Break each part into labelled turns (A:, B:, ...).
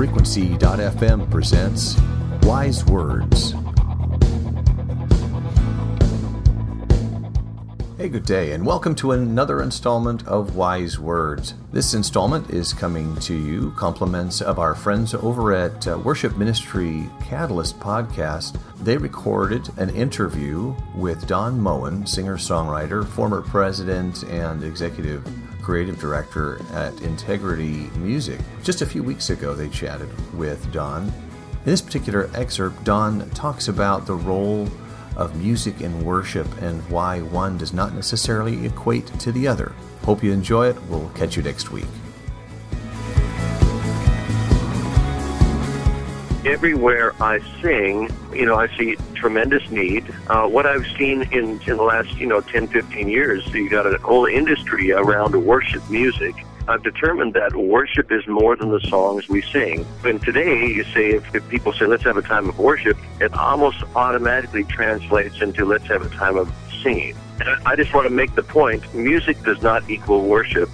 A: Frequency.fm presents Wise Words. Hey, good day, and welcome to another installment of Wise Words. This installment is coming to you compliments of our friends over at uh, Worship Ministry Catalyst podcast. They recorded an interview with Don Moen, singer songwriter, former president, and executive creative director at Integrity Music. Just a few weeks ago, they chatted with Don. In this particular excerpt, Don talks about the role of music in worship and why one does not necessarily equate to the other. Hope you enjoy it. We'll catch you next week.
B: Everywhere I sing, you know, I see tremendous need. Uh, what I've seen in, in the last, you know, 10, 15 years, you got a whole industry around worship music. I've determined that worship is more than the songs we sing. And today, you say, if, if people say, let's have a time of worship, it almost automatically translates into let's have a time of singing. And I just want to make the point music does not equal worship,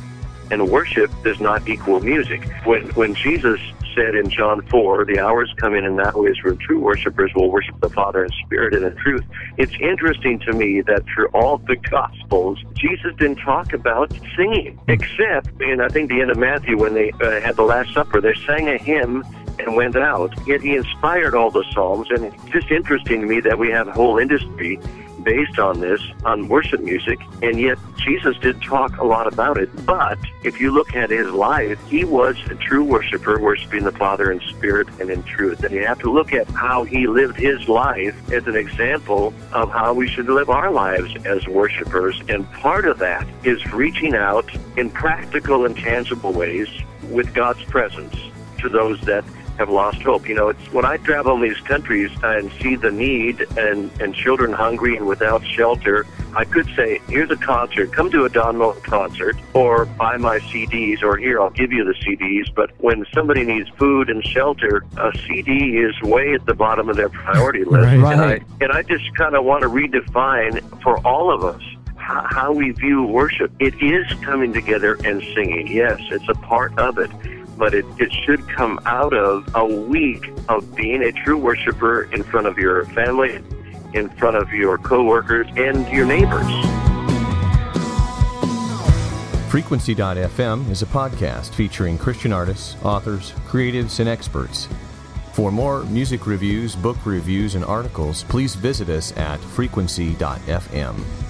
B: and worship does not equal music. When, when Jesus said in John 4, the hours come in and now is when true worshipers will worship the Father in spirit and in truth. It's interesting to me that through all the Gospels, Jesus didn't talk about singing, except in, I think, the end of Matthew when they uh, had the Last Supper, they sang a hymn and went out. Yet he inspired all the Psalms, and it's just interesting to me that we have a whole industry based on this, on worship music, and yet Jesus did talk a lot about it. But if you look at his life, he was a true worshiper, worshiping the Father in spirit and in truth. And you have to look at how he lived his life as an example of how we should live our lives as worshipers. And part of that is reaching out in practical and tangible ways with God's presence to those that have lost hope. You know, it's when I travel in these countries and see the need and, and children hungry and without shelter, I could say, here's a concert, come to a Don Moen concert, or buy my CDs, or here, I'll give you the CDs. But when somebody needs food and shelter, a CD is way at the bottom of their priority list.
C: Right.
B: And, I, and I just kind of want to redefine for all of us how we view worship. It is coming together and singing. Yes, it's a part of it but it, it should come out of a week of being a true worshiper in front of your family, in front of your coworkers, and your neighbors.
A: Frequency.fm is a podcast featuring Christian artists, authors, creatives, and experts. For more music reviews, book reviews, and articles, please visit us at frequency.fm.